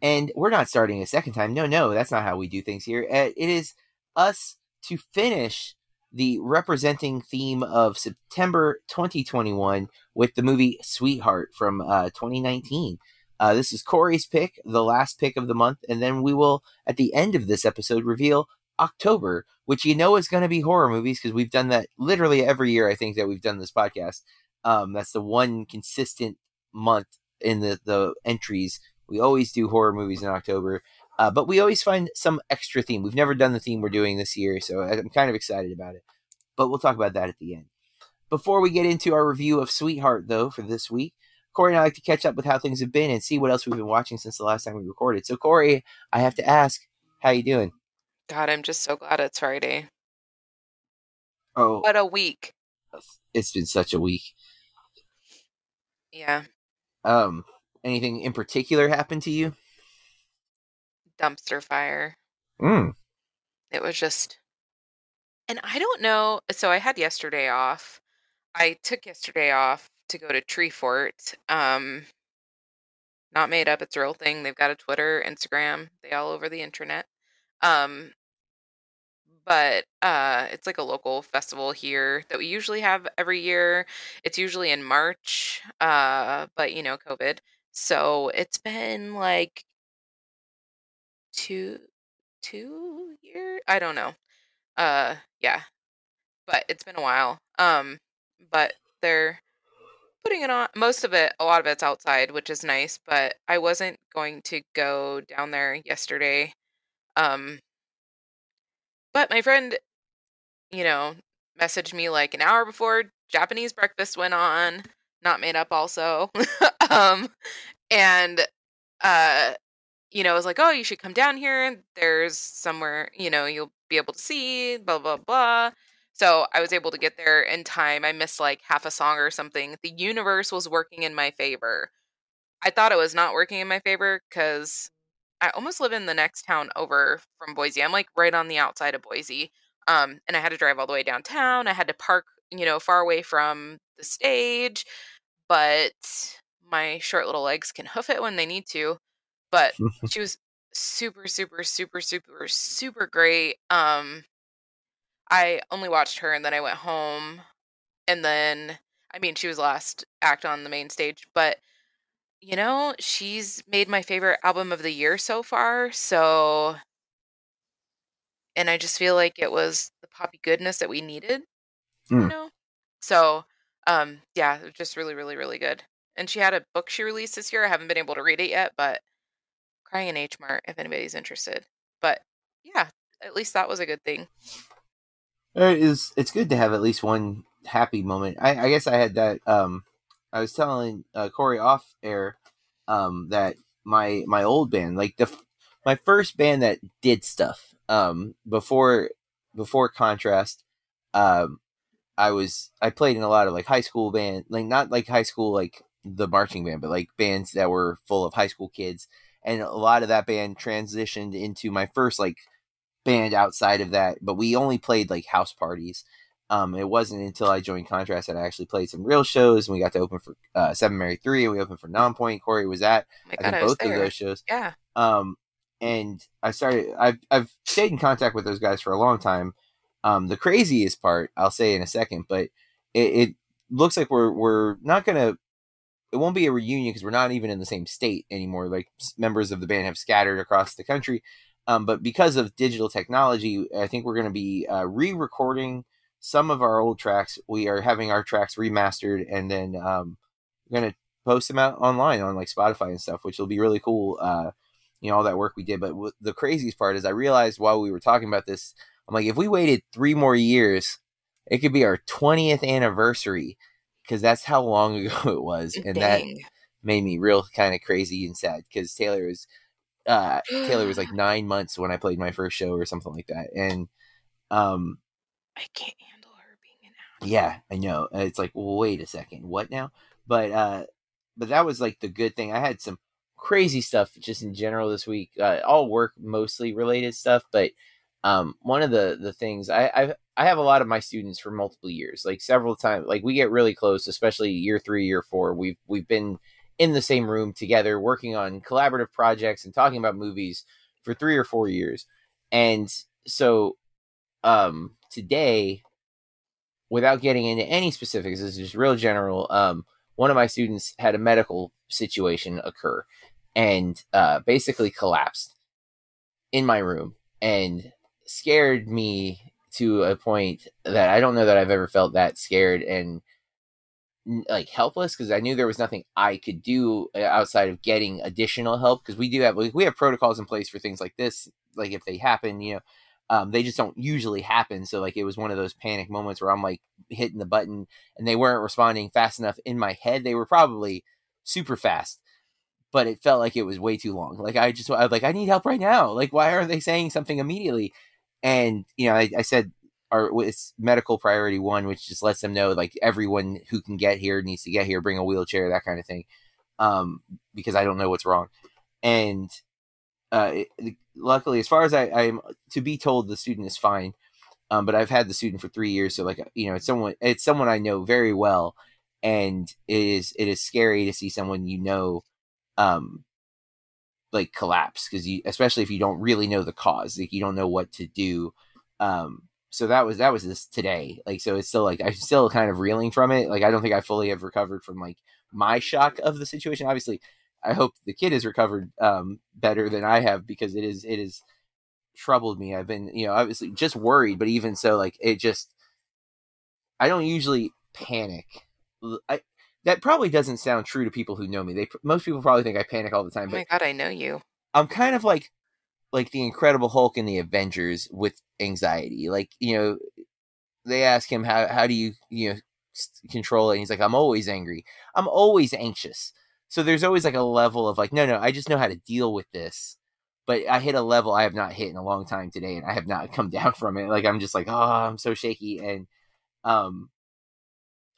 And we're not starting a second time. No, no, that's not how we do things here. Uh, it is us to finish the representing theme of September 2021 with the movie Sweetheart from uh, 2019. Uh, this is Corey's pick, the last pick of the month, and then we will, at the end of this episode, reveal October, which you know is going to be horror movies because we've done that literally every year. I think that we've done this podcast. Um, that's the one consistent month in the the entries we always do horror movies in October, uh, but we always find some extra theme. We've never done the theme we're doing this year, so I'm kind of excited about it. But we'll talk about that at the end. Before we get into our review of Sweetheart, though, for this week, Corey and I like to catch up with how things have been and see what else we've been watching since the last time we recorded. So, Corey, I have to ask, how you doing? God, I'm just so glad it's Friday. Oh, What a week. it's been such a week. Yeah. Um, anything in particular happened to you? Dumpster fire. Mm. It was just. And I don't know. So I had yesterday off. I took yesterday off to go to Treefort. Um, not made up. It's a real thing. They've got a Twitter, Instagram. They all over the internet. Um, but uh, it's like a local festival here that we usually have every year. It's usually in March. Uh, but you know, COVID. So it's been like two two years. I don't know. Uh, yeah, but it's been a while. Um, but they're putting it on. Most of it, a lot of it's outside, which is nice. But I wasn't going to go down there yesterday. Um, but my friend, you know, messaged me like an hour before Japanese breakfast went on. Not made up, also. um, and uh you know, it was like, oh, you should come down here. There's somewhere, you know, you'll be able to see, blah, blah, blah. So I was able to get there in time. I missed like half a song or something. The universe was working in my favor. I thought it was not working in my favor because I almost live in the next town over from Boise. I'm like right on the outside of Boise. Um, and I had to drive all the way downtown. I had to park, you know, far away from the stage, but my short little legs can hoof it when they need to but she was super super super super super great um i only watched her and then i went home and then i mean she was last act on the main stage but you know she's made my favorite album of the year so far so and i just feel like it was the poppy goodness that we needed you Mm. know so um yeah it was just really really really good and she had a book she released this year i haven't been able to read it yet but crying in H Mart if anybody's interested. But yeah, at least that was a good thing. It is. It's good to have at least one happy moment. I, I guess I had that. Um, I was telling uh, Corey off air um, that my my old band, like the my first band that did stuff um, before before Contrast, um, I was I played in a lot of like high school band, like not like high school like the marching band, but like bands that were full of high school kids, and a lot of that band transitioned into my first like band outside of that, but we only played like house parties. Um, it wasn't until I joined Contrast that I actually played some real shows, and we got to open for uh, Seven Mary Three, and we opened for Nonpoint. Corey was at Oh I God, think I both of those shows. Yeah. Um, and I started. I've I've stayed in contact with those guys for a long time. Um, the craziest part, I'll say in a second, but it, it looks like we're we're not gonna. It won't be a reunion because we're not even in the same state anymore. Like members of the band have scattered across the country. Um, but because of digital technology, I think we're going to be uh, re-recording some of our old tracks. We are having our tracks remastered, and then um, we're going to post them out online on like Spotify and stuff, which will be really cool. Uh, you know, all that work we did. But w- the craziest part is, I realized while we were talking about this, I'm like, if we waited three more years, it could be our 20th anniversary because that's how long ago it was, and that made me real kind of crazy and sad because Taylor is uh, Taylor was like nine months when I played my first show or something like that, and um, I can't handle her being an yeah, I know. It's like, wait a second, what now? But uh, but that was like the good thing. I had some crazy stuff just in general this week, uh, all work mostly related stuff. But um, one of the the things I I I have a lot of my students for multiple years, like several times. Like we get really close, especially year three, year four. We've we've been in the same room together, working on collaborative projects and talking about movies for three or four years. And so um, today, without getting into any specifics, this is just real general. Um, one of my students had a medical situation occur and uh, basically collapsed in my room and scared me to a point that I don't know that I've ever felt that scared and like helpless because I knew there was nothing I could do uh, outside of getting additional help because we do have like, we have protocols in place for things like this like if they happen you know um, they just don't usually happen. So like it was one of those panic moments where I'm like hitting the button and they weren't responding fast enough in my head. They were probably super fast but it felt like it was way too long. Like I just I was like I need help right now. Like why aren't they saying something immediately and you know I, I said our it's medical priority one, which just lets them know like everyone who can get here needs to get here, bring a wheelchair, that kind of thing. Um, because I don't know what's wrong, and uh, it, luckily, as far as I, I'm to be told, the student is fine. Um, but I've had the student for three years, so like you know, it's someone it's someone I know very well, and it is it is scary to see someone you know, um, like collapse because you especially if you don't really know the cause, like you don't know what to do. Um, so that was that was this today like so it's still like i'm still kind of reeling from it like i don't think i fully have recovered from like my shock of the situation obviously i hope the kid has recovered um better than i have because it is it is troubled me i've been you know obviously just worried but even so like it just i don't usually panic i that probably doesn't sound true to people who know me they most people probably think i panic all the time Oh my god, I know you. I'm kind of like like the Incredible Hulk in the Avengers with anxiety. Like you know, they ask him how how do you you know control it? And he's like, I'm always angry. I'm always anxious. So there's always like a level of like, no, no, I just know how to deal with this. But I hit a level I have not hit in a long time today, and I have not come down from it. Like I'm just like, oh, I'm so shaky, and um,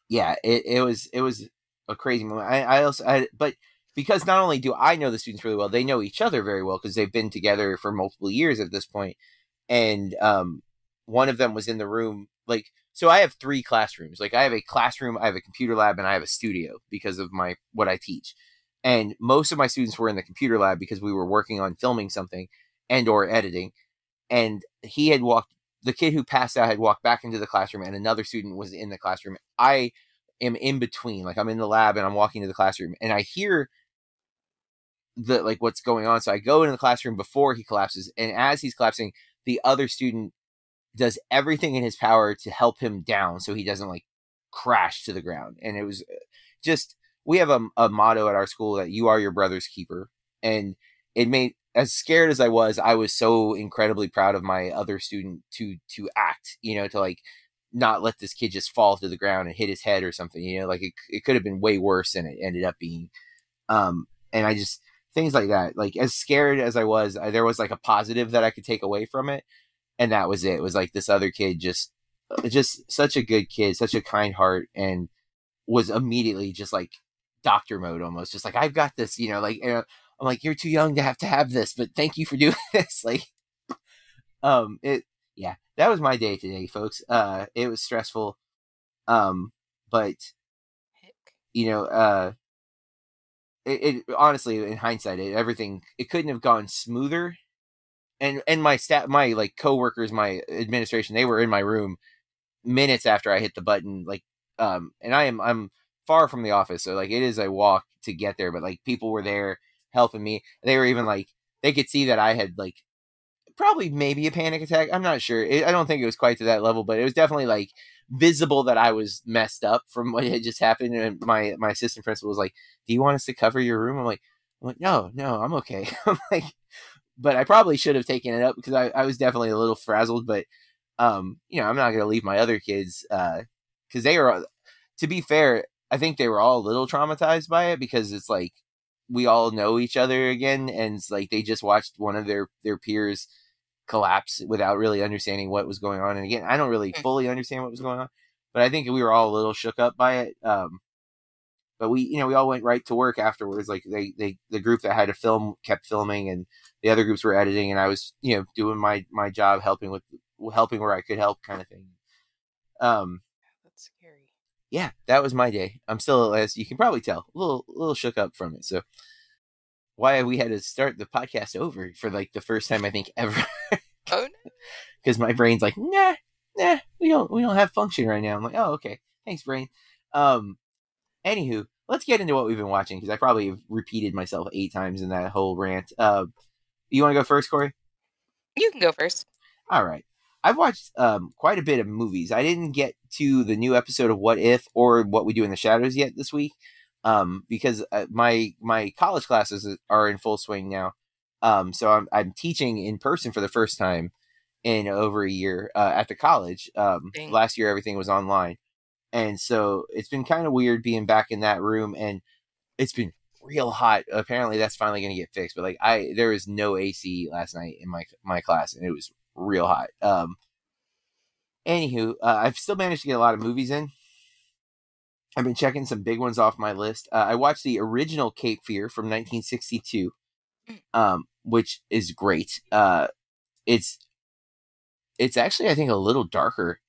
yeah, it, it was it was a crazy moment. I, I also, I, but because not only do I know the students really well, they know each other very well because they've been together for multiple years at this point. And um, one of them was in the room, like, so I have three classrooms. Like, I have a classroom, I have a computer lab, and I have a studio because of my what I teach. And most of my students were in the computer lab because we were working on filming something and or editing. And he had walked. The kid who passed out had walked back into the classroom, and another student was in the classroom. I am in between, like I'm in the lab and I'm walking to the classroom, and I hear the like what's going on. So I go into the classroom before he collapses, and as he's collapsing, the other student does everything in his power to help him down so he doesn't like crash to the ground. And it was uh, just we have a, a motto at our school that you are your brother's keeper, and it made as scared as I was, I was so incredibly proud of my other student to to act, you know, to like not let this kid just fall to the ground and hit his head or something, you know, like it, it could have been way worse than it ended up being. Um, and I just things like that, like as scared as I was, I, there was like a positive that I could take away from it, and that was it. It was like this other kid just just such a good kid, such a kind heart, and was immediately just like doctor mode almost, just like I've got this, you know, like. I'm like, you're too young to have to have this, but thank you for doing this. Like, um, it, yeah, that was my day today, folks. Uh, it was stressful. Um, but Heck. you know, uh, it, it honestly, in hindsight, it, everything it couldn't have gone smoother. And and my staff, my like coworkers, my administration, they were in my room minutes after I hit the button. Like, um, and I am I'm far from the office, so like it is a walk to get there. But like people were there helping me. They were even like they could see that I had like probably maybe a panic attack. I'm not sure. It, I don't think it was quite to that level, but it was definitely like visible that I was messed up from what had just happened. And my my assistant principal was like, "Do you want us to cover your room?" I'm like, "I'm like, no, no, I'm okay." I'm like, but I probably should have taken it up because I, I was definitely a little frazzled. But um, you know, I'm not gonna leave my other kids uh because they are. To be fair, I think they were all a little traumatized by it because it's like we all know each other again, and it's like they just watched one of their their peers collapse without really understanding what was going on. And again, I don't really Mm. fully understand what was going on, but I think we were all a little shook up by it. Um, but we, you know, we all went right to work afterwards. Like they, they, the group that had to film kept filming, and the other groups were editing, and I was, you know, doing my my job, helping with helping where I could help, kind of thing. Um, That's scary. yeah, that was my day. I'm still, as you can probably tell, a little, a little shook up from it. So, why we had to start the podcast over for like the first time I think ever, Oh no. because my brain's like, nah, nah, we don't, we don't have function right now. I'm like, oh, okay, thanks, brain. Um, anywho, let's get into what we've been watching because I probably have repeated myself eight times in that whole rant. Uh, you want to go first, Corey? You can go first. All right. I've watched um, quite a bit of movies. I didn't get to the new episode of What If or What We Do in the Shadows yet this week um, because uh, my my college classes are in full swing now. Um, so I'm I'm teaching in person for the first time in over a year uh, at the college. Um, Dang. last year everything was online, and so it's been kind of weird being back in that room, and it's been real hot. Apparently that's finally going to get fixed, but like I there was no AC last night in my my class, and it was real hot. Um, anywho, uh, I've still managed to get a lot of movies in. I've been checking some big ones off my list. Uh, I watched the original Cape Fear from 1962, um, which is great. Uh, it's it's actually I think a little darker.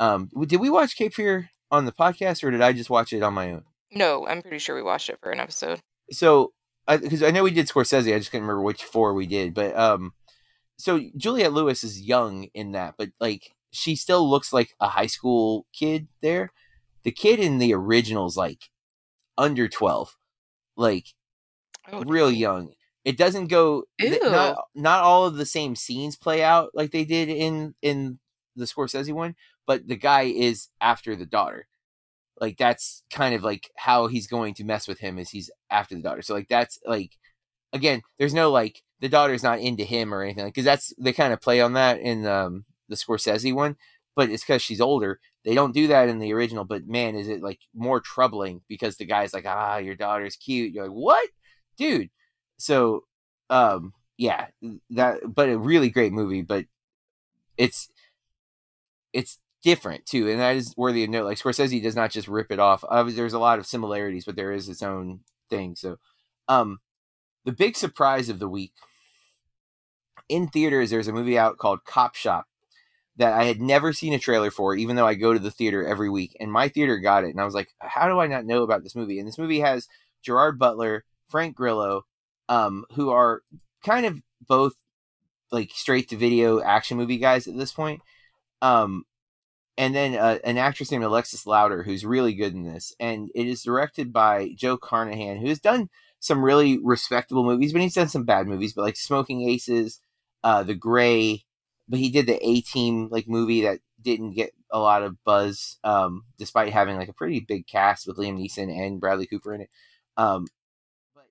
Um, did we watch Cape Fear on the podcast, or did I just watch it on my own? No, I'm pretty sure we watched it for an episode. so because I, know we did Scorsese, I just can't remember which four we did. But um, so Juliette Lewis is young in that, but like she still looks like a high school kid there. The kid in the original's like under twelve, like Oh, real young. It doesn't go th- not not all of the same scenes play out like they did in in the Scorsese one, but the guy is after the daughter. Like that's kind of like how he's going to mess with him is he's after the daughter. So like that's like again, there's no like the daughter's not into him or anything because that's they kind of play on that in um the Scorsese one, but it's because she's older. They don't do that in the original, but man, is it like more troubling because the guy's like, ah, your daughter's cute. You're like, what, dude? So, um, yeah, that, but a really great movie, but it's it's different too, and that is worthy of note. Like Scorsese does not just rip it off. Obviously, there's a lot of similarities, but there is its own thing. So, um, the big surprise of the week in theaters, there's a movie out called Cop Shop that I had never seen a trailer for, even though I go to the theater every week. And my theater got it, and I was like, "How do I not know about this movie?" And this movie has Gerard Butler, Frank Grillo, um, who are kind of both like straight to video action movie guys at this point. Um, and then uh, an actress named Alexis Louder, who's really good in this. And it is directed by Joe Carnahan, who has done some really respectable movies, but he's done some bad movies, but like Smoking Aces, uh, The Grey, but he did the A Team like movie that didn't get a lot of buzz, um, despite having like a pretty big cast with Liam Neeson and Bradley Cooper in it. Um, but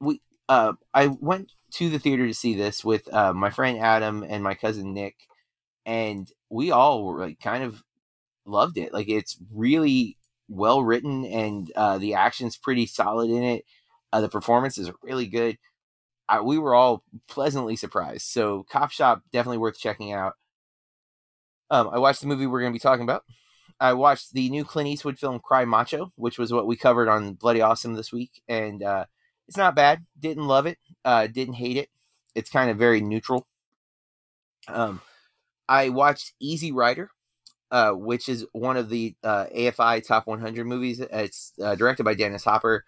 we, uh, I went to the theater to see this with uh, my friend Adam and my cousin Nick, and we all were like kind of loved it. Like it's really well written, and uh, the action's pretty solid in it. Uh, the performances are really good. I, we were all pleasantly surprised. So, Cop Shop definitely worth checking out. Um, I watched the movie we're going to be talking about. I watched the new Clint Eastwood film Cry Macho, which was what we covered on Bloody Awesome this week, and uh, it's not bad. Didn't love it. Uh, didn't hate it. It's kind of very neutral. Um, I watched Easy Rider, uh, which is one of the uh, AFI Top 100 movies. It's uh, directed by Dennis Hopper.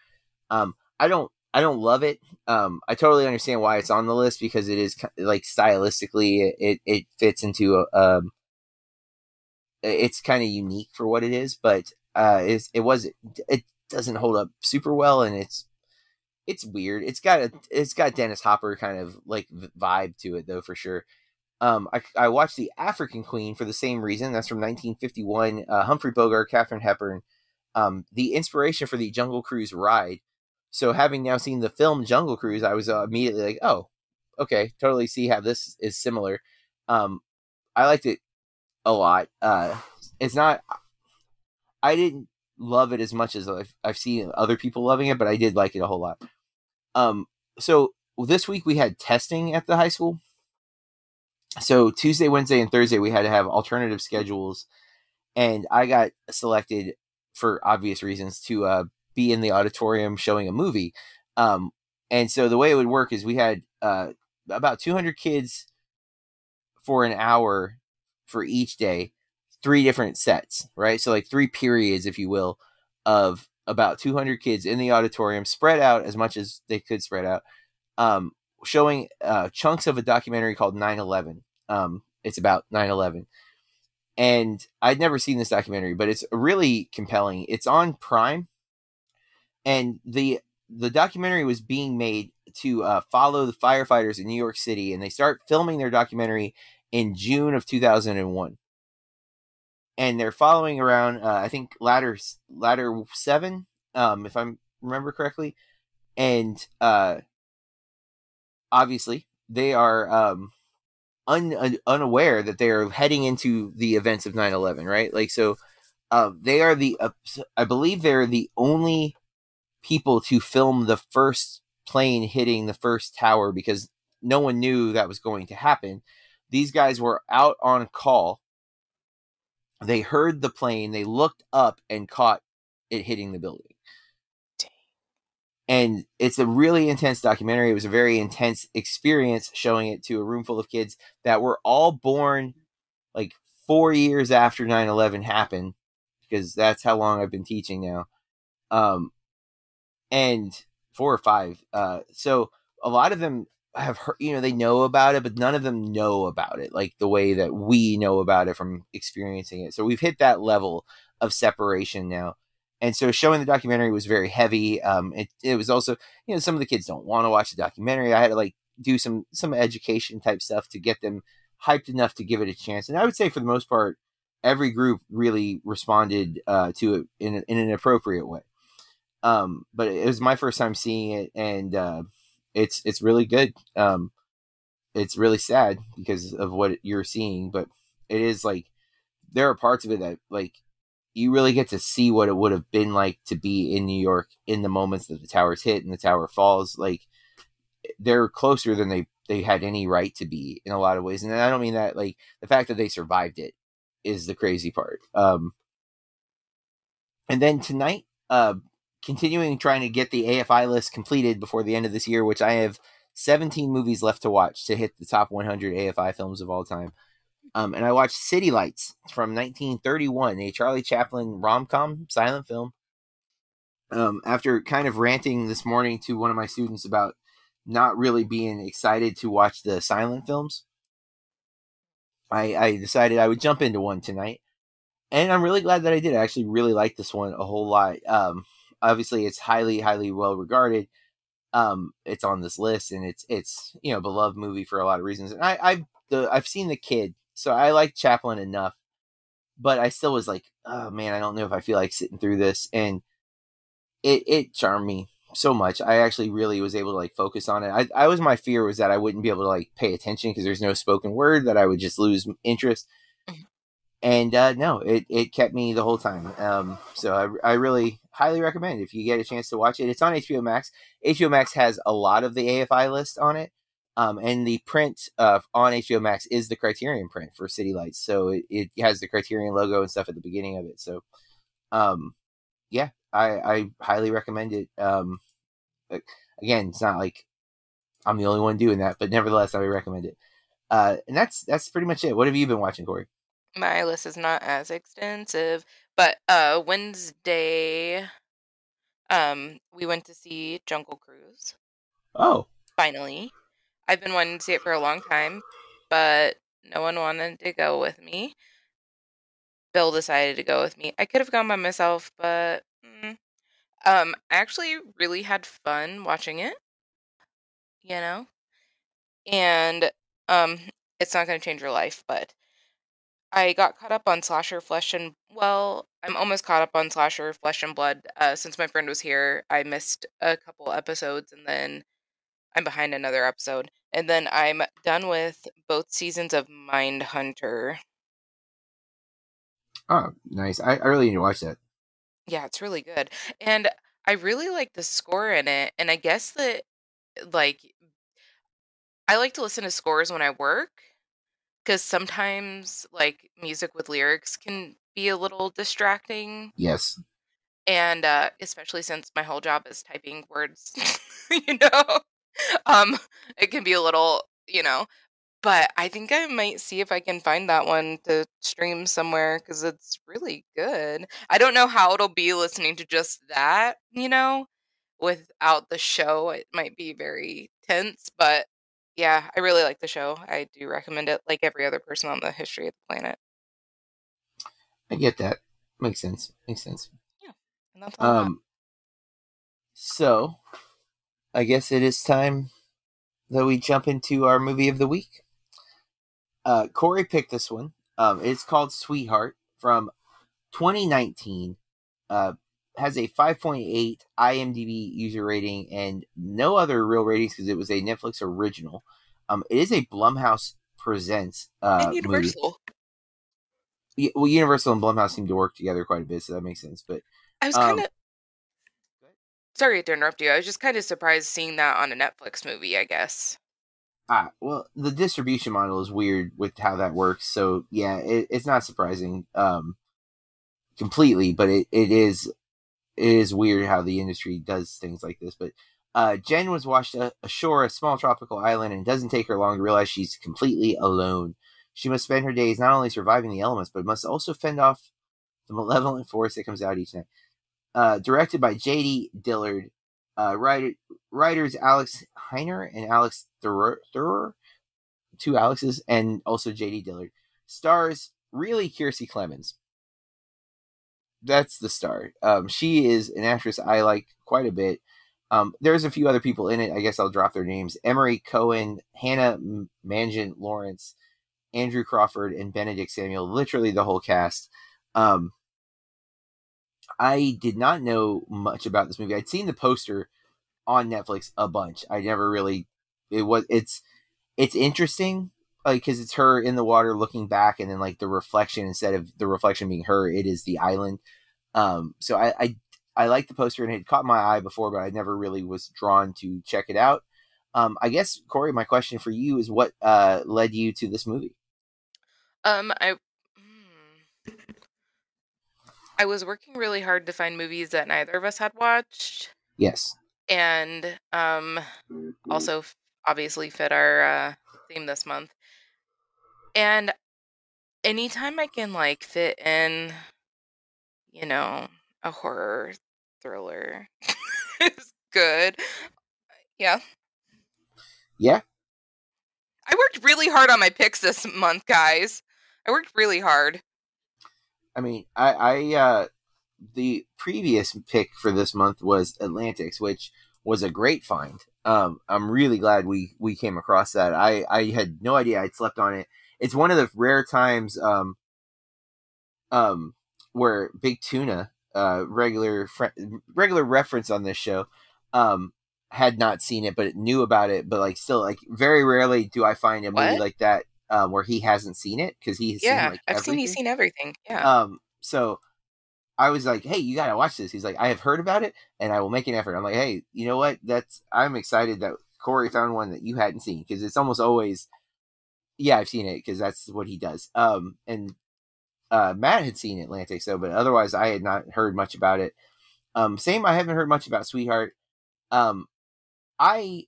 Um, I don't I don't love it. Um, I totally understand why it's on the list because it is like stylistically it it fits into a, um it's kind of unique for what it is, but uh it was it doesn't hold up super well and it's it's weird. It's got a it's got Dennis Hopper kind of like vibe to it though for sure. Um, I, I watched The African Queen for the same reason. That's from 1951. Uh, Humphrey Bogart, Katharine Hepburn. Um, the inspiration for the Jungle Cruise ride. So having now seen the film Jungle Cruise, I was uh, immediately like, oh, okay, totally see how this is similar. Um, I liked it a lot. Uh, it's not. I didn't love it as much as I've, I've seen other people loving it, but I did like it a whole lot. Um, so this week we had testing at the high school. So Tuesday, Wednesday, and Thursday we had to have alternative schedules, and I got selected for obvious reasons to uh, be in the auditorium showing a movie. Um, and so the way it would work is we had uh, about 200 kids for an hour for each day, three different sets, right? So like three periods, if you will, of about 200 kids in the auditorium, spread out as much as they could spread out, um, showing uh, chunks of a documentary called 9/11. Um, it's about 9/11, and I'd never seen this documentary, but it's really compelling. It's on Prime, and the the documentary was being made to uh, follow the firefighters in New York City, and they start filming their documentary in June of 2001. And they're following around, uh, I think ladder ladder seven, um, if I remember correctly, and uh, obviously they are um, un, un, unaware that they are heading into the events of 9-11 right like so uh, they are the uh, i believe they're the only people to film the first plane hitting the first tower because no one knew that was going to happen these guys were out on call they heard the plane they looked up and caught it hitting the building and it's a really intense documentary. It was a very intense experience showing it to a room full of kids that were all born like four years after 9 11 happened, because that's how long I've been teaching now. Um, and four or five. Uh, so a lot of them have heard, you know, they know about it, but none of them know about it like the way that we know about it from experiencing it. So we've hit that level of separation now and so showing the documentary was very heavy. Um, it, it was also, you know, some of the kids don't want to watch the documentary. I had to like do some some education type stuff to get them hyped enough to give it a chance. And I would say for the most part, every group really responded uh, to it in, in an appropriate way. Um, but it was my first time seeing it, and uh, it's it's really good. Um, it's really sad because of what you're seeing, but it is like there are parts of it that like you really get to see what it would have been like to be in New York in the moments that the towers hit and the tower falls. Like they're closer than they they had any right to be in a lot of ways. And I don't mean that like the fact that they survived it is the crazy part. Um, and then tonight, uh, continuing trying to get the AFI list completed before the end of this year, which I have 17 movies left to watch to hit the top 100 AFI films of all time. Um, and I watched City Lights from 1931, a Charlie Chaplin rom com silent film. Um, after kind of ranting this morning to one of my students about not really being excited to watch the silent films, I, I decided I would jump into one tonight. And I'm really glad that I did. I actually really like this one a whole lot. Um, obviously, it's highly, highly well regarded. Um, it's on this list, and it's it's you know beloved movie for a lot of reasons. And I I've the I've seen the kid so I like Chaplin enough, but I still was like, oh man, I don't know if I feel like sitting through this. And it it charmed me so much. I actually really was able to like focus on it. I, I was my fear was that I wouldn't be able to like pay attention because there's no spoken word that I would just lose interest. Mm-hmm. And uh, no, it, it kept me the whole time. Um, so I, I really highly recommend if you get a chance to watch it. It's on HBO Max. HBO Max has a lot of the AFI list on it. Um, and the print uh, on HBO Max is the Criterion print for City Lights, so it, it has the Criterion logo and stuff at the beginning of it. So, um, yeah, I, I highly recommend it. Um, again, it's not like I'm the only one doing that, but nevertheless, I would recommend it. Uh, and that's that's pretty much it. What have you been watching, Corey? My list is not as extensive, but uh, Wednesday, um, we went to see Jungle Cruise. Oh, finally! I've been wanting to see it for a long time, but no one wanted to go with me. Bill decided to go with me. I could have gone by myself, but mm, um, I actually really had fun watching it. You know, and um, it's not going to change your life, but I got caught up on Slasher Flesh and well, I'm almost caught up on Slasher Flesh and Blood. Uh, since my friend was here, I missed a couple episodes, and then I'm behind another episode. And then I'm done with both seasons of Mindhunter. Oh, nice. I, I really need to watch that. Yeah, it's really good. And I really like the score in it. And I guess that like I like to listen to scores when I work because sometimes like music with lyrics can be a little distracting. Yes. and uh especially since my whole job is typing words you know? Um it can be a little you know? But i think i might see if i can find that one to stream somewhere because it's really good. I don't know how it'll be listening to just that you know? Without the show it might be very tense but yeah i really like the show i do recommend it like every other person on the history of the planet I get that. Makes sense. Makes sense. and that's all. Um, so, I guess it is time that we jump into our movie of the week. Uh, Corey picked this one. Um, it's called Sweetheart from 2019. Uh, has a 5.8 IMDb user rating and no other real ratings because it was a Netflix original. Um, it is a Blumhouse presents uh, and universal Yeah, Well, Universal and Blumhouse seem to work together quite a bit, so that makes sense. But I was Um, kind of sorry to interrupt you. I was just kind of surprised seeing that on a Netflix movie. I guess. Ah, well, the distribution model is weird with how that works. So yeah, it, it's not surprising um, completely, but it, it is it is weird how the industry does things like this. But uh, Jen was washed ashore a small tropical island, and it doesn't take her long to realize she's completely alone. She must spend her days not only surviving the elements, but must also fend off the malevolent force that comes out each night. Uh, directed by J.D. Dillard, uh, writer, writers Alex Hyner and Alex Theurer, two Alexes, and also J.D. Dillard. Stars really Kiersey Clemons. That's the star. Um, she is an actress I like quite a bit. Um, there's a few other people in it. I guess I'll drop their names: Emery Cohen, Hanna Mangan Lawrence, Andrew Crawford, and Benedict Samuel. Literally the whole cast. Um, I did not know much about this movie. I'd seen the poster on Netflix a bunch. I never really. It was. It's. It's interesting, like because it's her in the water looking back, and then like the reflection instead of the reflection being her, it is the island. Um. So I. I I liked the poster and it had caught my eye before, but I never really was drawn to check it out. Um, I guess Corey, my question for you is what uh, led you to this movie? Um, I. hmm. I was working really hard to find movies that neither of us had watched, Yes. and um, also obviously fit our uh, theme this month. And anytime I can like fit in, you know, a horror thriller is good. Yeah. Yeah. I worked really hard on my picks this month, guys. I worked really hard. I mean, I, I uh, the previous pick for this month was Atlantics, which was a great find. Um, I'm really glad we we came across that. I I had no idea I'd slept on it. It's one of the rare times um um where Big Tuna, uh, regular fr- regular reference on this show, um, had not seen it but knew about it. But like, still, like, very rarely do I find a movie like that um, where he hasn't seen it because he's Yeah, seen like I've seen he's seen everything. Yeah. Um, so I was like, "Hey, you gotta watch this." He's like, "I have heard about it, and I will make an effort." I'm like, "Hey, you know what? That's I'm excited that Corey found one that you hadn't seen because it's almost always, yeah, I've seen it because that's what he does." Um, and uh, Matt had seen Atlantic, so but otherwise I had not heard much about it. Um, same, I haven't heard much about Sweetheart. Um, I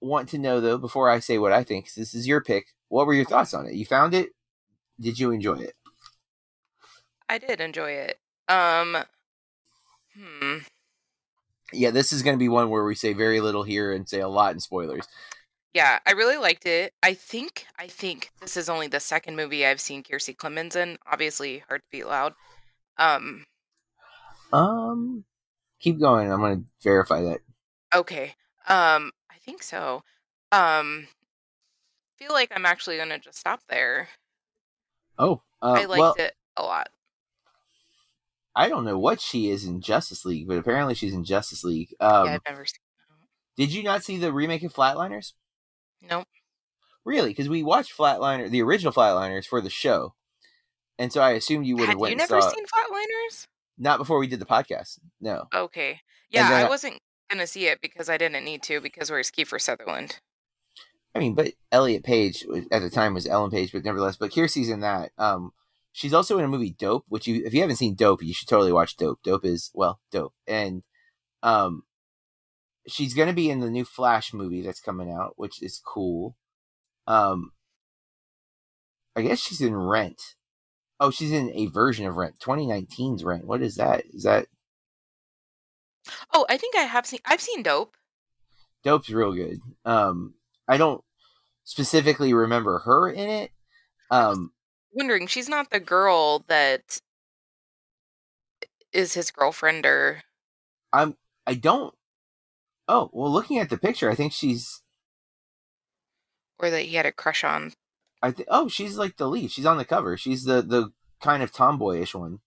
want to know though before I say what I think. 'cause this is your pick. What were your thoughts on it? You found it? Did you enjoy it? I did enjoy it. Um hmm. yeah, this is going to be one where we say very little here and say a lot in spoilers. Yeah, I really liked it. I think I think this is only the second movie I've seen Kiersey Clemons in. Obviously, Hearts Beat Loud. Um Um, keep going. I'm going to verify that. okay. Um I think so. Um feel like I'm actually going to just stop there. Oh, uh, I liked well, it a lot. I don't know what she is in Justice League, but apparently she's in Justice League. Um, yeah, I've never seen did you not see the remake of Flatliners? Nope. Really? Because we watched Flatliner, the original Flatliners, for the show, and so I assumed you would have went you never seen Flatliners? Not before we did the podcast. No. Okay. Yeah, I I- wasn't gonna see it because I didn't need to because where's Kiefer Sutherland? I mean, but Elliot Page was- at the time was Ellen Page, but nevertheless, but Kiersey's in that. Um, she's also in a movie Dope, which you if you haven't seen Dope, you should totally watch Dope. Dope is well, Dope, and um, she's gonna be in the new Flash movie that's coming out, which is cool. Um, I guess she's in Rent. Oh, she's in a version of Rent, 2019's Rent. What is that? Is that Oh, I think I have seen. I've seen Dope. Dope's real good. Um, I don't specifically remember her in it. Um, Wondering, she's not the girl that is his girlfriend, or I'm I don't. Oh well, looking at the picture, I think she's. or that he had a crush on. I think oh she's like the lead. She's on the cover. She's the the kind of tomboyish one,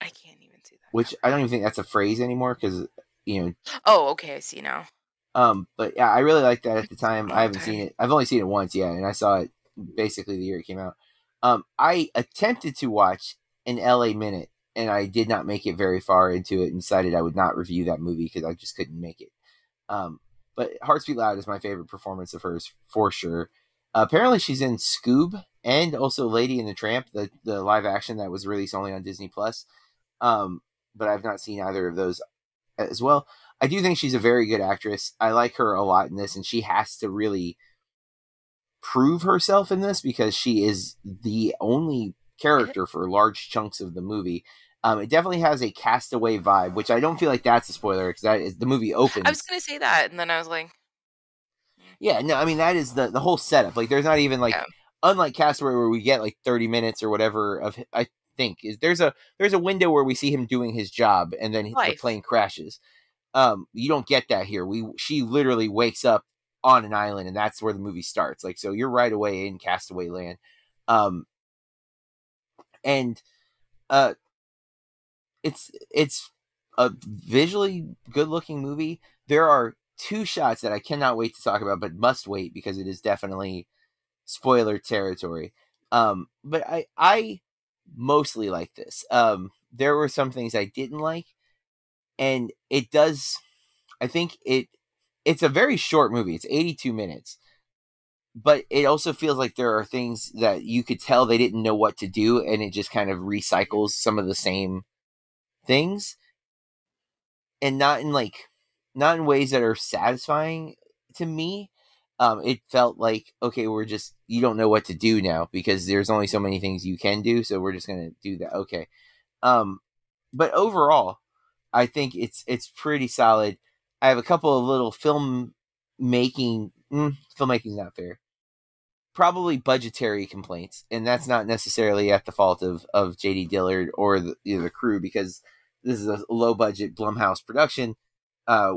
I can't even see that. which I don't even think that's a phrase anymore because you know. Oh, okay, I see now. Um, but yeah, I really liked that at the time. I haven't seen it. I've only seen it once yet, and I saw it basically the year it came out. Um, I attempted to watch an L.A. Minute, and I did not make it very far into it, and decided I would not review that movie because I just couldn't make it. Um, but Hearts Beat Loud is my favorite performance of hers for sure. apparently, she's in Scoob and also Lady and the Tramp, the the live action that was released only on Disney Plus. Um, but I've not seen either of those as well. I do think she's a very good actress. I like her a lot in this, and she has to really prove herself in this because she is the only character for large chunks of the movie. Um, it definitely has a castaway vibe, which I don't feel like that's a spoiler because that is the movie opens. I was gonna say that, and then I was like, Yeah, no, I mean that is the the whole setup. Like, there's not even like, Yeah. unlike Castaway where we get like 30 minutes or whatever of. I think is there's a there's a window where we see him doing his job and then the plane crashes. Um, you don't get that here. We she literally wakes up on an island and that's where the movie starts. Like, so you're right away in Castaway Land. Um, and uh, it's it's a visually good looking movie. There are two shots that I cannot wait to talk about, but must wait because it is definitely spoiler territory. Um, but I I mostly like this. Um, there were some things I didn't like, and it does. I think it it's a very short movie. It's 82 minutes. But it also feels like there are things that you could tell they didn't know what to do and it just kind of recycles some of the same things and not in like not in ways that are satisfying to me. Um, it felt like okay, we're just you don't know what to do now because there's only so many things you can do, so we're just gonna do that. Okay, um, but overall, I think it's it's pretty solid. I have a couple of little film making mm, filmmaking's not fair. Probably budgetary complaints, and that's not necessarily at the fault of of JD Dillard or the you know, the crew because this is a low budget Blumhouse production, uh,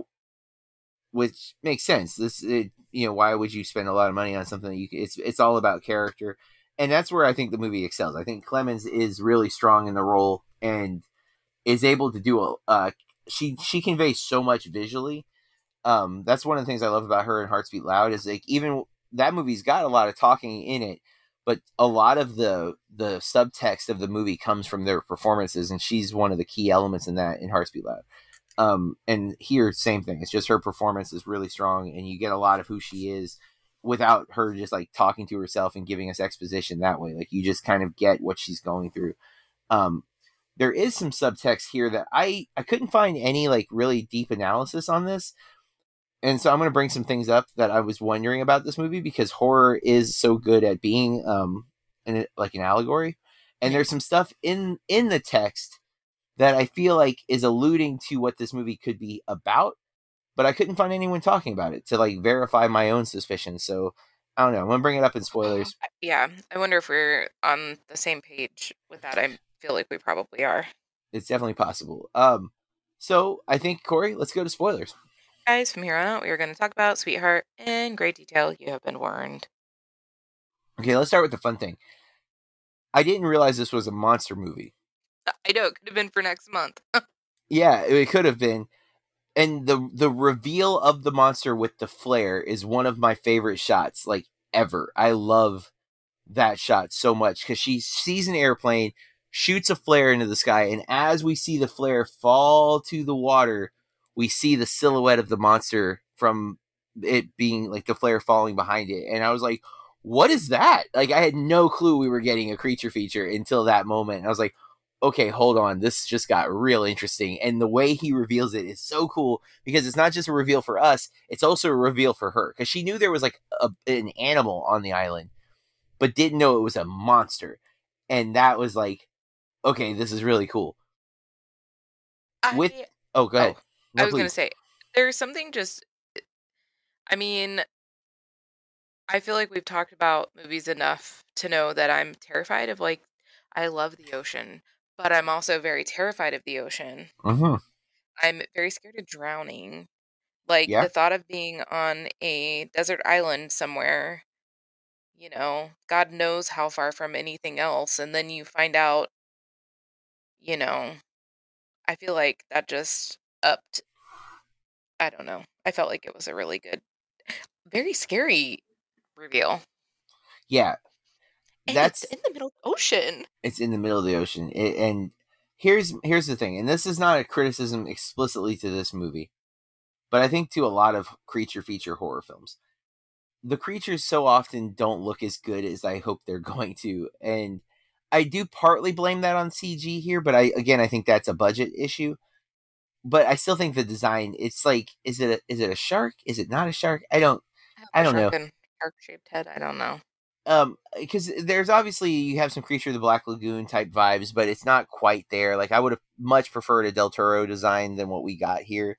which makes sense. This it, you know why would you spend a lot of money on something that you it's it's all about character, and that's where I think the movie excels. I think Clemons is really strong in the role and is able to do a uh, she she conveys so much visually. Um, that's one of the things I love about her in Hearts Beat Loud is like even that movie's got a lot of talking in it, but a lot of the the subtext of the movie comes from their performances, and she's one of the key elements in that in Hearts Beat Loud. Um, and here, same thing. It's just her performance is really strong, and you get a lot of who she is without her just like talking to herself and giving us exposition that way. Like you just kind of get what she's going through. Um, there is some subtext here that I I couldn't find any like really deep analysis on this. And so I'm going to bring some things up that I was wondering about this movie because horror is so good at being um an, like an allegory. And there's some stuff in in the text that I feel like is alluding to what this movie could be about, but I couldn't find anyone talking about it to like verify my own suspicions. So I don't know. I'm going to bring it up in spoilers. Yeah, I wonder if we're on the same page with that. I feel like we probably are. It's definitely possible. Um so I think Corey, let's go to spoilers. Guys, from here on out, we are going to talk about Sweetheart in great detail. You have been warned. Okay, let's start with the fun thing. I didn't realize this was a monster movie. Uh, I know it could have been for next month. Yeah, it could have been. And the the reveal of the monster with the flare is one of my favorite shots like ever. I love that shot so much cuz she sees an airplane, shoots a flare into the sky and as we see the flare fall to the water, we see the silhouette of the monster from it being like the flare falling behind it, and I was like, "What is that?" Like I had no clue we were getting a creature feature until that moment. I was like, "Okay, hold on, this just got real interesting." And the way he reveals it is so cool because it's not just a reveal for us; it's also a reveal for her because she knew there was like a, an animal on the island, but didn't know it was a monster, and that was like, okay, this is really cool. I, With- Oh, go oh, ahead. No, I was going to say, there's something just. I mean, I feel like we've talked about movies enough to know that I'm terrified of, like, I love the ocean, but I'm also very terrified of the ocean. Mhm. I'm very scared of drowning. Like, Yeah. the thought of being on a desert island somewhere, you know, God knows how far from anything else, and then you find out, you know, I feel like that just upped. I don't know. I felt like it was a really good, very scary reveal. Yeah, And That's- it's in the middle of the ocean. it's in the middle of the ocean, it, and here's here's the thing, and this is not a criticism explicitly to this movie, but I think to a lot of creature feature horror films, the creatures so often don't look as good as I hope they're going to, and I do partly blame that on CG here, but I again I think that's a budget issue. But I still think the design, it's like, is it a, is it a shark? Is it not a shark? I don't I don't know. Shark shaped head. I don't know. um because there's obviously you have some creature of the black lagoon type vibes but it's not quite there like i would have much preferred a del toro design than what we got here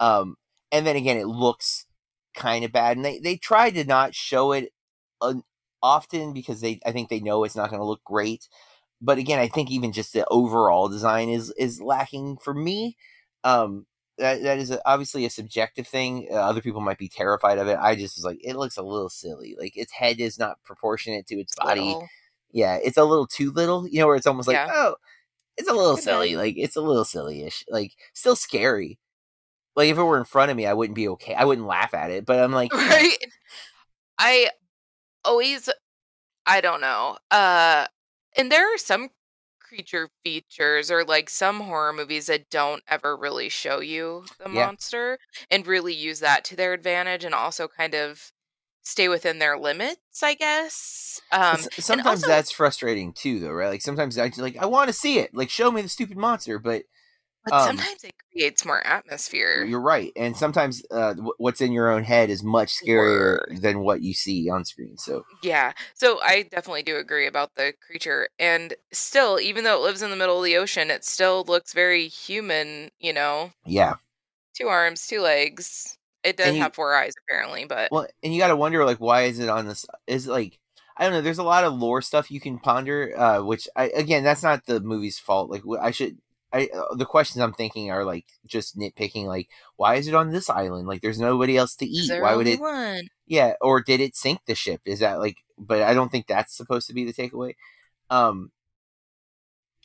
um and then again it looks kind of bad and they they try to not show it uh, often because they i think they know it's not going to look great but again i think even just the overall design is is lacking for me um that, that is a, obviously a subjective thing. Uh, other people might be terrified of it. I just was like, it looks a little silly. Like its head is not proportionate to its body. Little. Yeah, it's a little too little. You know, where it's almost like, Yeah. oh, it's a little Good silly. Like it's a little silly-ish. Like still scary. Like if it were in front of me, I wouldn't be okay. I wouldn't laugh at it. But I'm like, right i always i don't know uh and there are some creature features or like some horror movies that don't ever really show you the Yeah. monster and really use that to their advantage and also kind of stay within their limits i guess um sometimes also- that's frustrating too, though, right? Like sometimes I like I want to see it. Like show me the stupid monster, but but um, sometimes it creates more atmosphere You're right, and sometimes uh, wh- what's in your own head is much scarier Word. than what you see on screen. So Yeah. So I definitely do agree about the creature. And still, even though it lives in the middle of the ocean, it still looks very human, you know. yeah, Two arms, two legs. It does you- have four eyes apparently, but well, and you got to wonder like why is it on this? Is it, like I don't know. There's a lot of lore stuff you can ponder, uh, which I again that's not the movie's fault. Like I should. I, uh, the questions I'm thinking are like just nitpicking, like why is it on this island? Like there's nobody else to eat. Why would it? one? Yeah, or did it sink the ship? Is that like? But I don't think that's supposed to be the takeaway. Um,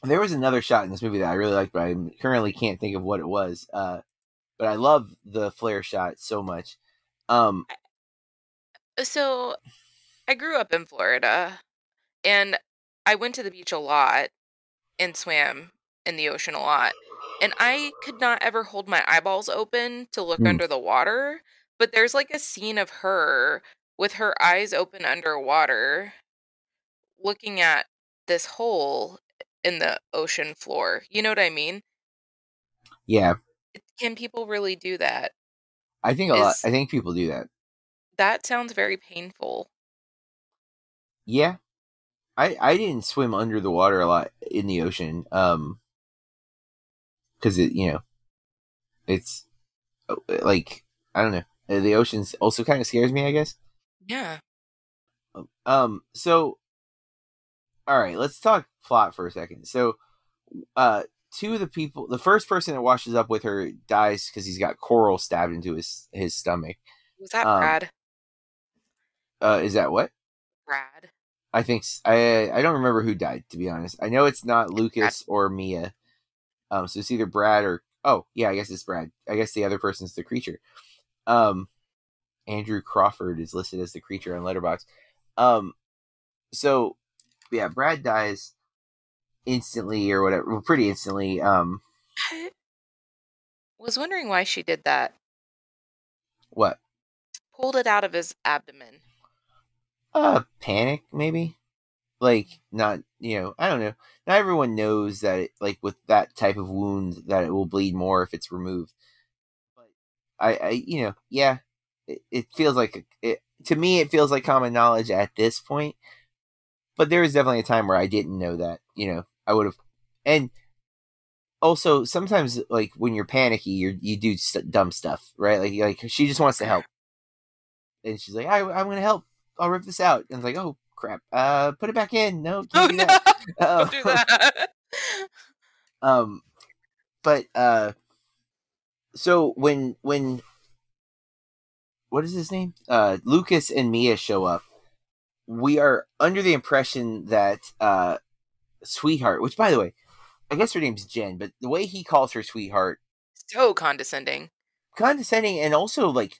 there was another shot in this movie that I really liked, but I currently can't think of what it was. Uh, but I love the flare shot so much. Um, So I grew up in Florida and I went to the beach a lot and swam in the ocean a lot. And I could not ever hold my eyeballs open to look Hmm. under the water. But there's like a scene of her with her eyes open underwater looking at this hole in the ocean floor. You know what I mean? yeah, Can people really do that? I think a lot. I think people do that. That sounds very painful. Yeah, I I didn't swim under the water a lot in the ocean. Um, because it you know, it's uh, like I don't know. Uh, The oceans also kind of scares me. I guess. Yeah. Um. So, all right. Let's talk plot for a second. So, uh, two of the people, the first person that washes up with her dies because he's got coral stabbed into his his stomach. Was that Um, Brad? Uh, is that what? Brad. I think I I don't remember who died to be honest. I know it's not Lucas or Mia. Um, so it's either Brad or oh yeah, I guess it's Brad. I guess the other person's the creature. Um, Andrew Crawford is listed as the creature on Letterboxd. Um, so yeah, Brad dies instantly or whatever, well, pretty instantly. Um, I- was wondering why she did that. What? Pulled it out of his abdomen. Uh, panic maybe. Like not, you know, I don't know. Not everyone knows that, it, like with that type of wound, that it will bleed more if it's removed. But I, I, you know, yeah, it, it feels like it to me. It feels like common knowledge at this point. But there was definitely a time where I didn't know that. You know, I would have, and also sometimes like when you're panicky, you you do st- dumb stuff, right? Like like she just wants to help, and she's like, I, I'm going to help. I'll rip this out. And it's like, oh crap, uh, put it back in. No, Oh do no! that. Don't do that. um, but uh, so when when what is his name? Uh, Lucas and Mia show up. We are under the impression that uh, sweetheart, which by the way, I guess her name's Jen, but the way he calls her sweetheart, so condescending. condescending, and also like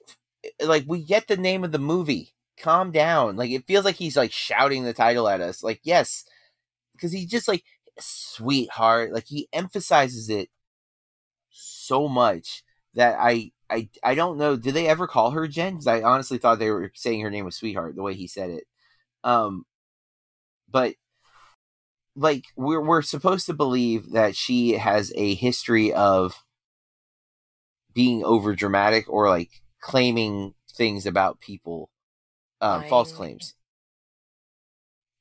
like we get the name of the movie. Calm down. Like it feels like he's like shouting the title at us. Like yes, because he just like sweetheart. Like he emphasizes it so much that I I I don't know. Did they ever call her Jen? Because I honestly thought they were saying her name was sweetheart the way he said it. Um, but like we're we're supposed to believe that she has a history of being over dramatic or like claiming things about people um, false claims.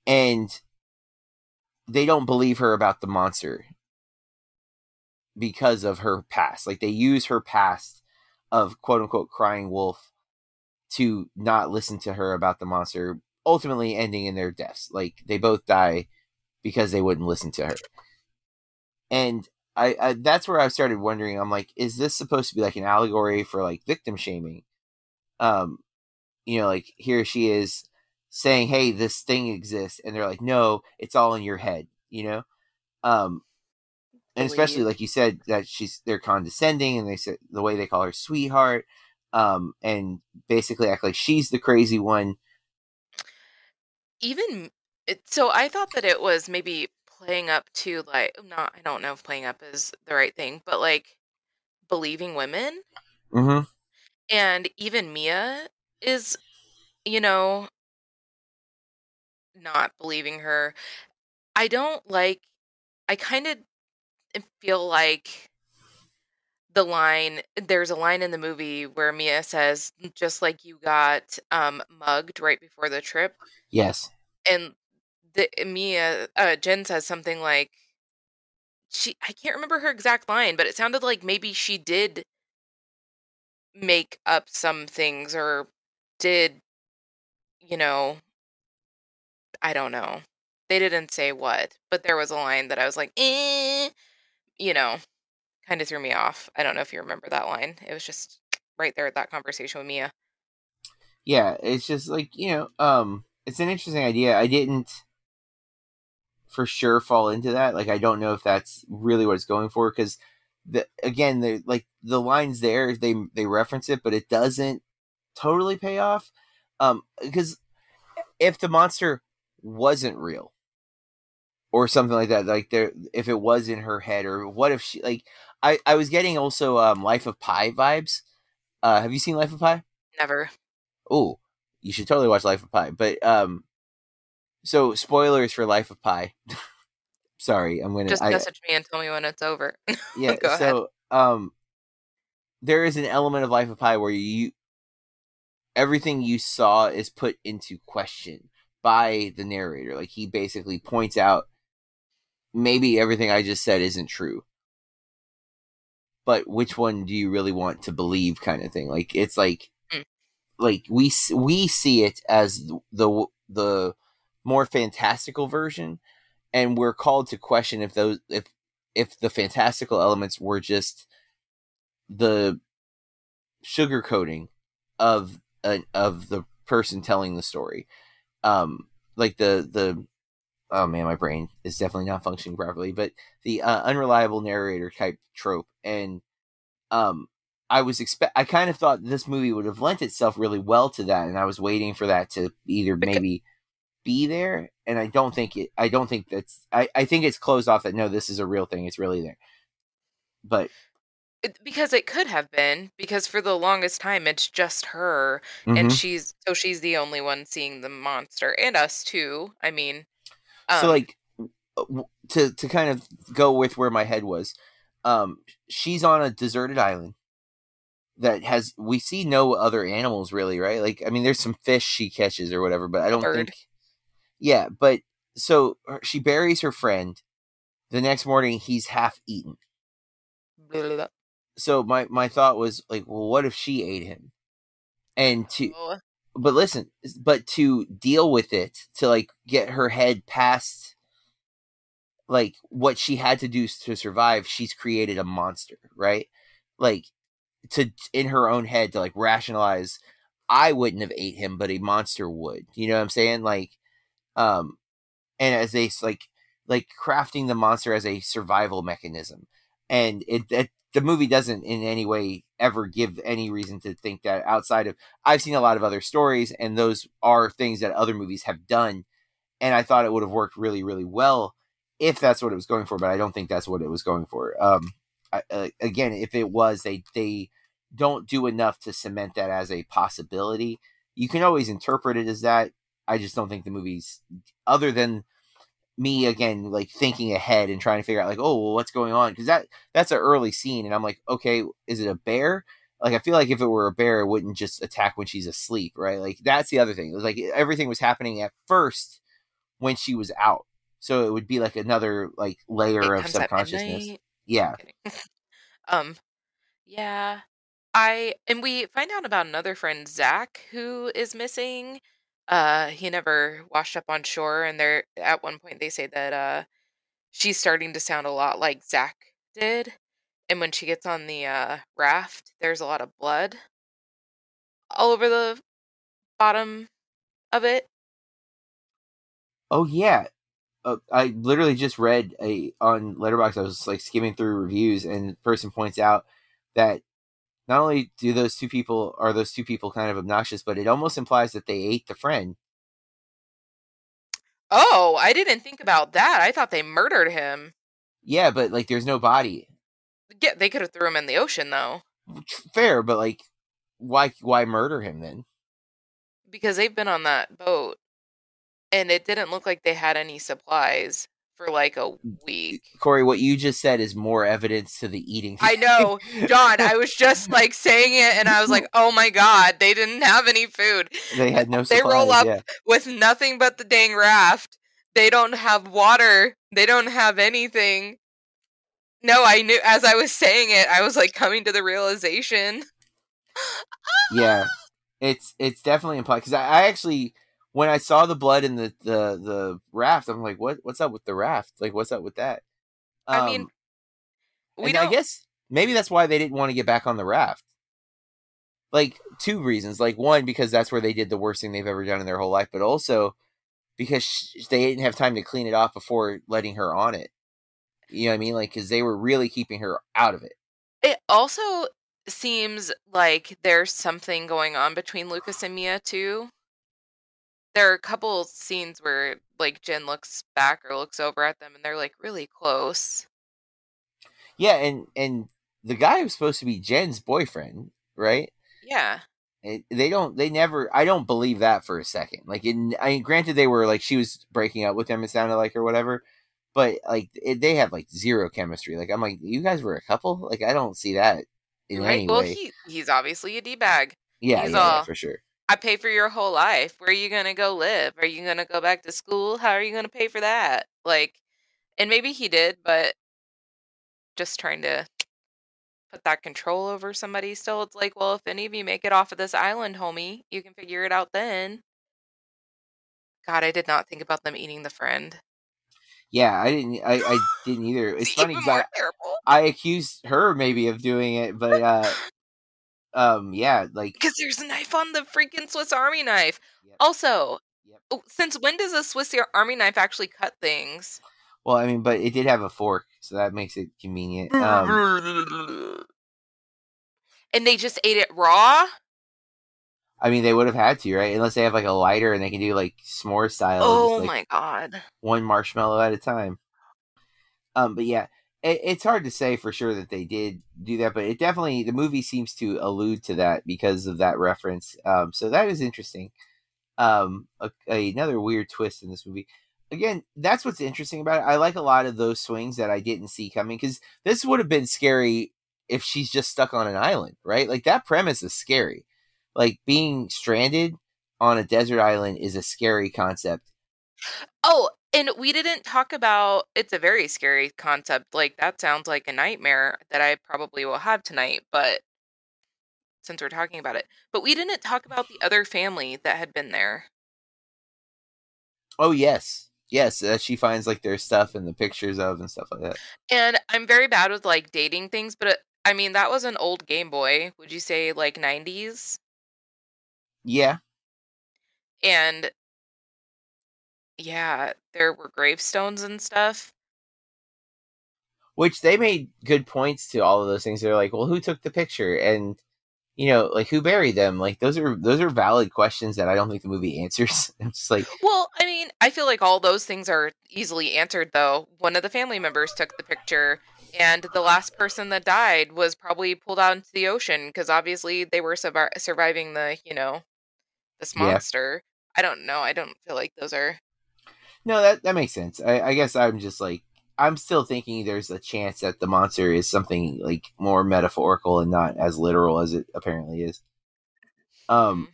And they don't believe her about the monster because of her past. Like they use her past of quote unquote crying wolf to not listen to her about the monster ultimately ending in their deaths. Like they both die because they wouldn't listen to her. And I, I that's where i started wondering. I'm like is this supposed to be like an allegory for like victim shaming? Um you know like here she is saying hey this thing exists and they're like no it's all in your head you know um and especially like you said that she's they're condescending and they said the way they call her sweetheart um and basically act like she's the crazy one Even so, I thought that it was maybe playing up to like not. I don't know if playing up is the right thing, but like believing women. mm-hmm And even Mia is, you know, not believing her. I don't like, I kind of feel like the line, there's a line in the movie where Mia says, just like you got um, mugged right before the trip. yes And the Mia, uh, Jen says something like, she, I can't remember her exact line, but it sounded like maybe she did make up some things or did you know i don't know. They didn't say what but there was a line that i was like eh, you know kind of threw me off. I don't know if you remember that line. It was just right there at that conversation with mia. Yeah it's just like you know um it's an interesting idea. I didn't for sure fall into that like i don't know if that's really what it's going for because the again the like the lines there they they reference it but it doesn't totally pay off um because if the monster wasn't real or something like that like there if it was in her head or what if she like i i was getting also um life of pi vibes. Uh have you seen life of pi? Never. Oh you should totally watch life of pi but um so spoilers for life of pi. Sorry i'm gonna just I, message me and tell me when it's over. Yeah Go ahead. so um there is an element of life of pi where you everything you saw is put into question by the narrator. Like he basically points out maybe everything i just said isn't true. But which one do you really want to believe kind of thing? Like it's like Mm. like we we see it as the the more fantastical version and we're called to question if those if if the fantastical elements were just the sugarcoating of uh, of the person telling the story. Um like the the oh man my brain is definitely not functioning properly but the uh, unreliable narrator type trope. And um i was expect i kind of thought this movie would have lent itself really well to that and i was waiting for that to either maybe be there and i don't think it i don't think that's i i think it's closed off that no this is a real thing it's really there. But It- because it could have been because for the longest time it's just her and Mhm. she's so she's the only one seeing the monster and us too. I mean, um, so like to to kind of go with where my head was um she's on a deserted island that has we see no other animals really right like i mean there's some fish she catches or whatever but i don't bird. think yeah but so her- she buries her friend the next morning he's half eaten. So my my thought was like well what if she ate him and to Oh, but listen, but to deal with it, to like get her head past like what she had to do to survive, she's created a monster, right? Like to in her own head to like rationalize I wouldn't have ate him, but a monster would. You know what I'm saying? Like um and as they like like crafting the monster as a survival mechanism. And it, it the movie doesn't in any way ever give any reason to think that outside of I've seen a lot of other stories and those are things that other movies have done. And I thought it would have worked really really well if that's what it was going for but I don't think that's what it was going for. Um I, uh, again if it was they they don't do enough to cement that as a possibility. You can always interpret it as that. I just don't think the movies other than me again like thinking ahead and trying to figure out like oh well, what's going on? Because that that's an early scene and i'm like okay is it a bear? Like i feel like if it were a bear it wouldn't just attack when she's asleep right? Like that's the other thing it was like everything was happening at first when she was out. So it would be like another like layer of subconsciousness. yeah. um, yeah, I and we find out about another friend, Zach, who is missing. Uh, he never washed up on shore, and they're at one point they say that uh, she's starting to sound a lot like Zach did, and when she gets on the uh raft, there's a lot of blood all over the bottom of it. oh yeah uh, i literally just read a on Letterboxd i was like skimming through reviews and person points out that not only do those two people are those two people kind of obnoxious but it almost implies that they ate the friend Oh, I didn't think about that. I thought they murdered him. yeah but like there's no body Yeah, they could have threw him in the ocean though. fair but like why why murder him then because they've been on that boat and it didn't look like they had any supplies for like a mm, week. corey what you just said is more evidence to the eating I know, John, I was just like saying it and I was like, "Oh my god, they didn't have any food. they had no They roll up yeah. with nothing but the dang raft. They don't have water. They don't have anything." No, I knew as I was saying it, I was like coming to the realization. yeah it's it's definitely implied because I, I actually when i saw the blood in the the the raft i'm like what what's up with the raft? Like what's up with that? I mean, Um, We i guess maybe that's why they didn't want to get back on the raft. Like two reasons like one because that's where they did the worst thing they've ever done in their whole life but also because sh- they didn't have time to clean it off before letting her on it. You know what i mean? Like because they were really keeping her out of it. It also seems like there's something going on between Lucas and Mia too. There are a couple scenes where like Jen looks back or looks over at them and they're like really close. yeah and and the guy was supposed to be jen's boyfriend right Yeah. It, they don't. They never. I don't believe that for a second. Like, in, I mean, granted, they were like she was breaking up with him. It sounded like or whatever, but like it, they have like zero chemistry. Like, I'm like, you guys were a couple. Like, I don't see that in right. any Well, way. he he's obviously a D bag. yeah, he's yeah, yeah, for sure. I pay for your whole life. Where are you gonna go live? Are you gonna go back to school? How are you gonna pay for that? Like, and maybe he did, but just trying to put that control over somebody still. It's like, well, if any of you make it off of this island, homie, you can figure it out then. God, I did not think about them eating the friend. Yeah, I didn't. I, I didn't either. It's It's funny even 'cause more I, I accused her maybe of doing it, but uh, um, yeah, like because there's a knife on the freaking Swiss Army knife. Yep. Also, Yep. oh, since when does a Swiss Army knife actually cut things? well, I mean, but it did have a fork, so that makes it convenient. Um, and they just ate it raw. I mean, they would have had to, right? Unless they have like a lighter and they can do like s'more style. Oh just, like, my god! one marshmallow at a time. Um, but yeah, it, it's hard to say for sure that they did do that, but it definitely the movie seems to allude to that because of that reference. Um, so that is interesting. Um, a, another weird twist in this movie. Again, that's what's interesting about it. I like a lot of those swings that I didn't see coming because this would have been scary if she's just stuck on an island, right? Like that premise is scary. Like being stranded on a desert island is a scary concept. Oh, and we didn't talk about it's a very scary concept. Like that sounds like a nightmare that I probably will have tonight, but since we're talking about it. But we didn't talk about the other family that had been there. Oh yes. Yes, that she finds like their stuff and the pictures of and stuff like that. And I'm very bad with like dating things, but it, I mean that was an old Game Boy. Would you say like 90s? Yeah. And yeah, there were gravestones and stuff. Which they made good points to all of those things. They're like, well, who took the picture? And you know, like who buried them? Like those are those are valid questions that I don't think the movie answers. it's like Well, I mean, I feel like all those things are easily answered though. One of the family members took the picture and the last person that died was probably pulled out into the ocean because obviously they were survi- surviving the, you know, this Yeah. monster. I don't know. I don't feel like those are No, that that makes sense. I, I guess I'm just like I'm still thinking there's a chance that the monster is something like more metaphorical and not as literal as it apparently is. Um,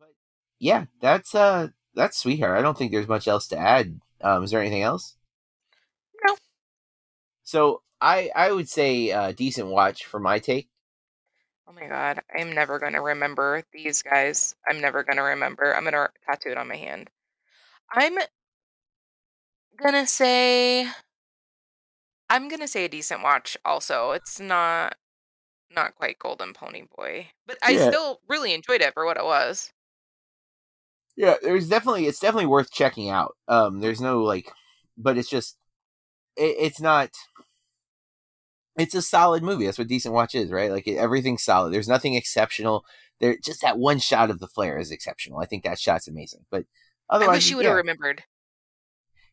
but yeah, that's uh that's sweetheart. I don't think there's much else to add. Um, is there anything else? No. So I I would say uh, decent watch for my take. Oh my god, I'm never going to remember these guys. I'm never going to remember. I'm going to tattoo it on my hand. I'm to say I'm going to say a decent watch also. It's not not quite Golden Pony Boy, but I Yeah. still really enjoyed it for what it was. Yeah, there's definitely it's definitely worth checking out. Um, there's no like, but it's just it, it's not. It's a solid movie. That's what decent watch is, right? Like everything's solid. There's nothing exceptional. There, just that one shot of the flare is exceptional. I think that shot's amazing. But I otherwise, wish you would yeah, have remembered.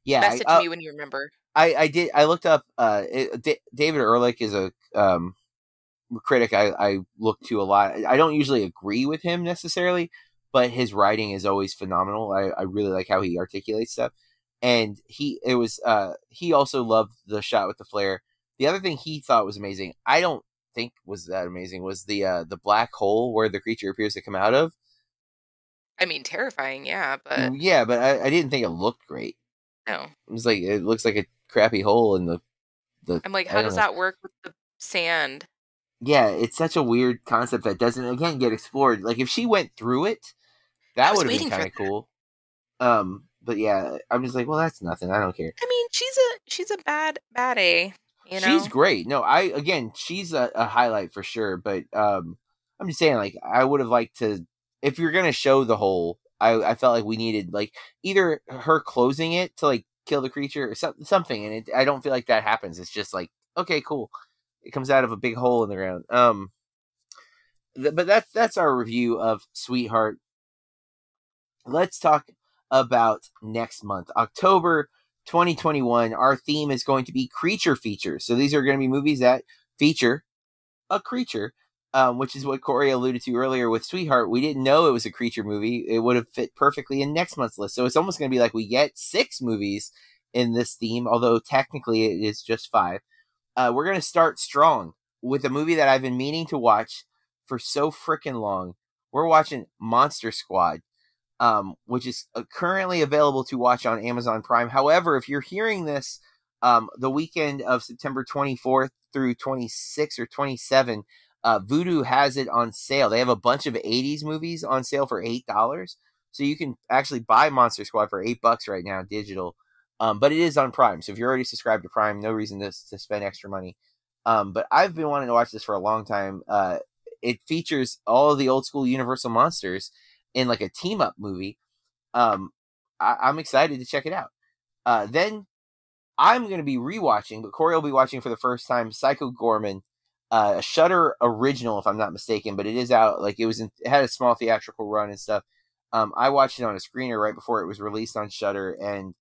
Yeah. I- Message uh, me when you remember. I, I did. I looked up. Uh, it, D- David Ehrlich is a um, critic I, I look to a lot. I don't usually agree with him necessarily, but his writing is always phenomenal. I, I really like how he articulates stuff. And he it was uh he also loved the shot with the flare. The other thing he thought was amazing, I don't think was that amazing, was the uh the black hole where the creature appears to come out of. I mean, terrifying, yeah, but yeah, but I, I didn't think it looked great. No. It was like it looks like a crappy hole in the the I'm like, how does know. that work with the sand? yeah, it's such a weird concept that doesn't again get explored. Like if she went through it, that would have been kind of cool. Um, but yeah, I'm just like, well, that's nothing. I don't care. I mean, she's a she's a bad bad A. You know, She's great. No, I again, she's a, a highlight for sure. But um, I'm just saying, like, I would have liked to if you're gonna show the whole. I I felt like we needed like either her closing it to like kill the creature or some, something, and it, I don't feel like that happens. It's just like okay, cool. It comes out of a big hole in the ground. Um, th- but that's that's our review of Sweetheart. Let's talk about next month, October 2021. Our theme is going to be creature features. So these are going to be movies that feature a creature, um, which is what Corey alluded to earlier with Sweetheart. We didn't know it was a creature movie. It would have fit perfectly in next month's list. So it's almost going to be like we get six movies in this theme, although technically it is just five. Uh, we're going to start strong with a movie that I've been meaning to watch for so freaking long. We're watching Monster Squad um, which is uh, currently available to watch on Amazon Prime. However, if you're hearing this um, the weekend of September 24th through 26 or 27, uh, Vudu has it on sale. They have a bunch of 80s movies on sale for $8. So you can actually buy Monster Squad for 8 bucks right now, digital. Um, but it is on Prime. So if you're already subscribed to Prime, no reason to, to spend extra money. Um, but I've been wanting to watch this for a long time. Uh, it features all of the old school Universal monsters in like a team up movie. Um, I, I'm excited to check it out. Uh, then I'm going to be rewatching, but Corey will be watching for the first time Psycho Goreman, uh, a Shudder original, if I'm not mistaken, but it is out. Like it was, in, it had a small theatrical run and stuff. Um, I watched it on a screener right before it was released on Shudder, and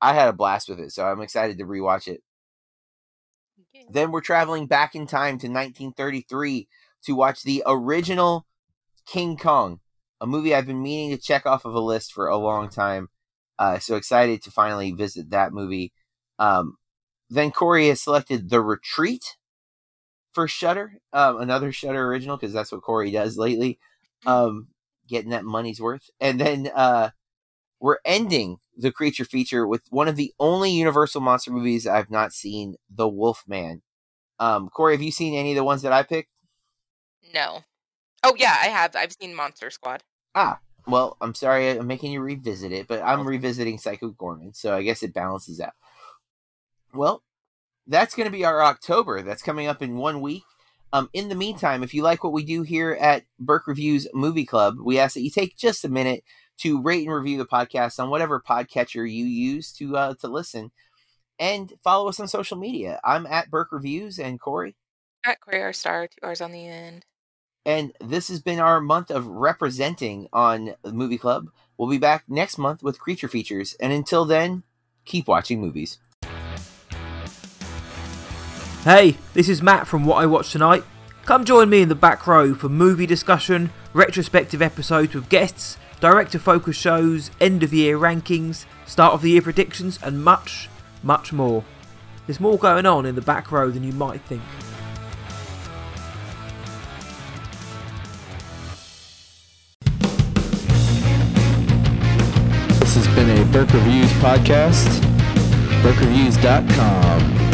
I had a blast with it. So I'm excited to rewatch it. Then we're traveling back in time to 1933 to watch the original King Kong, a movie I've been meaning to check off of a list for a long time. Uh, so excited to finally visit that movie. Um, then Corey has selected The Retreat for Shudder, um, another Shudder original because that's what Corey does lately, um, getting that money's worth. And then uh, we're ending the creature feature with one of the only Universal monster movies I've not seen, The Wolf Man. Um, Corey, have you seen any of the ones that I picked? No. Oh yeah, I have. I've seen Monster Squad. Ah, well, I'm sorry I'm making you revisit it, but I'm revisiting Psycho Goreman, so I guess it balances out. Well, that's going to be our October. That's coming up in one week. Um, in the meantime, if you like what we do here at Burke Reviews Movie Club, we ask that you take just a minute to rate and review the podcast on whatever podcatcher you use to uh, to listen, and follow us on social media. I'm at Burke Reviews and Corey, At Corey R Star, two R's on the end. and this has been our month of representing on the Movie Club. We'll be back next month with creature features, and until then, keep watching movies. Hey, this is Matt from What I Watched Tonight. Come join me in the back row for movie discussion, retrospective episodes with guests, director focus shows, end of year rankings, start of the year predictions, and much, much more. There's more going on in the back row than you might think. This has been a Burke Reviews podcast. BurkeReviews.com.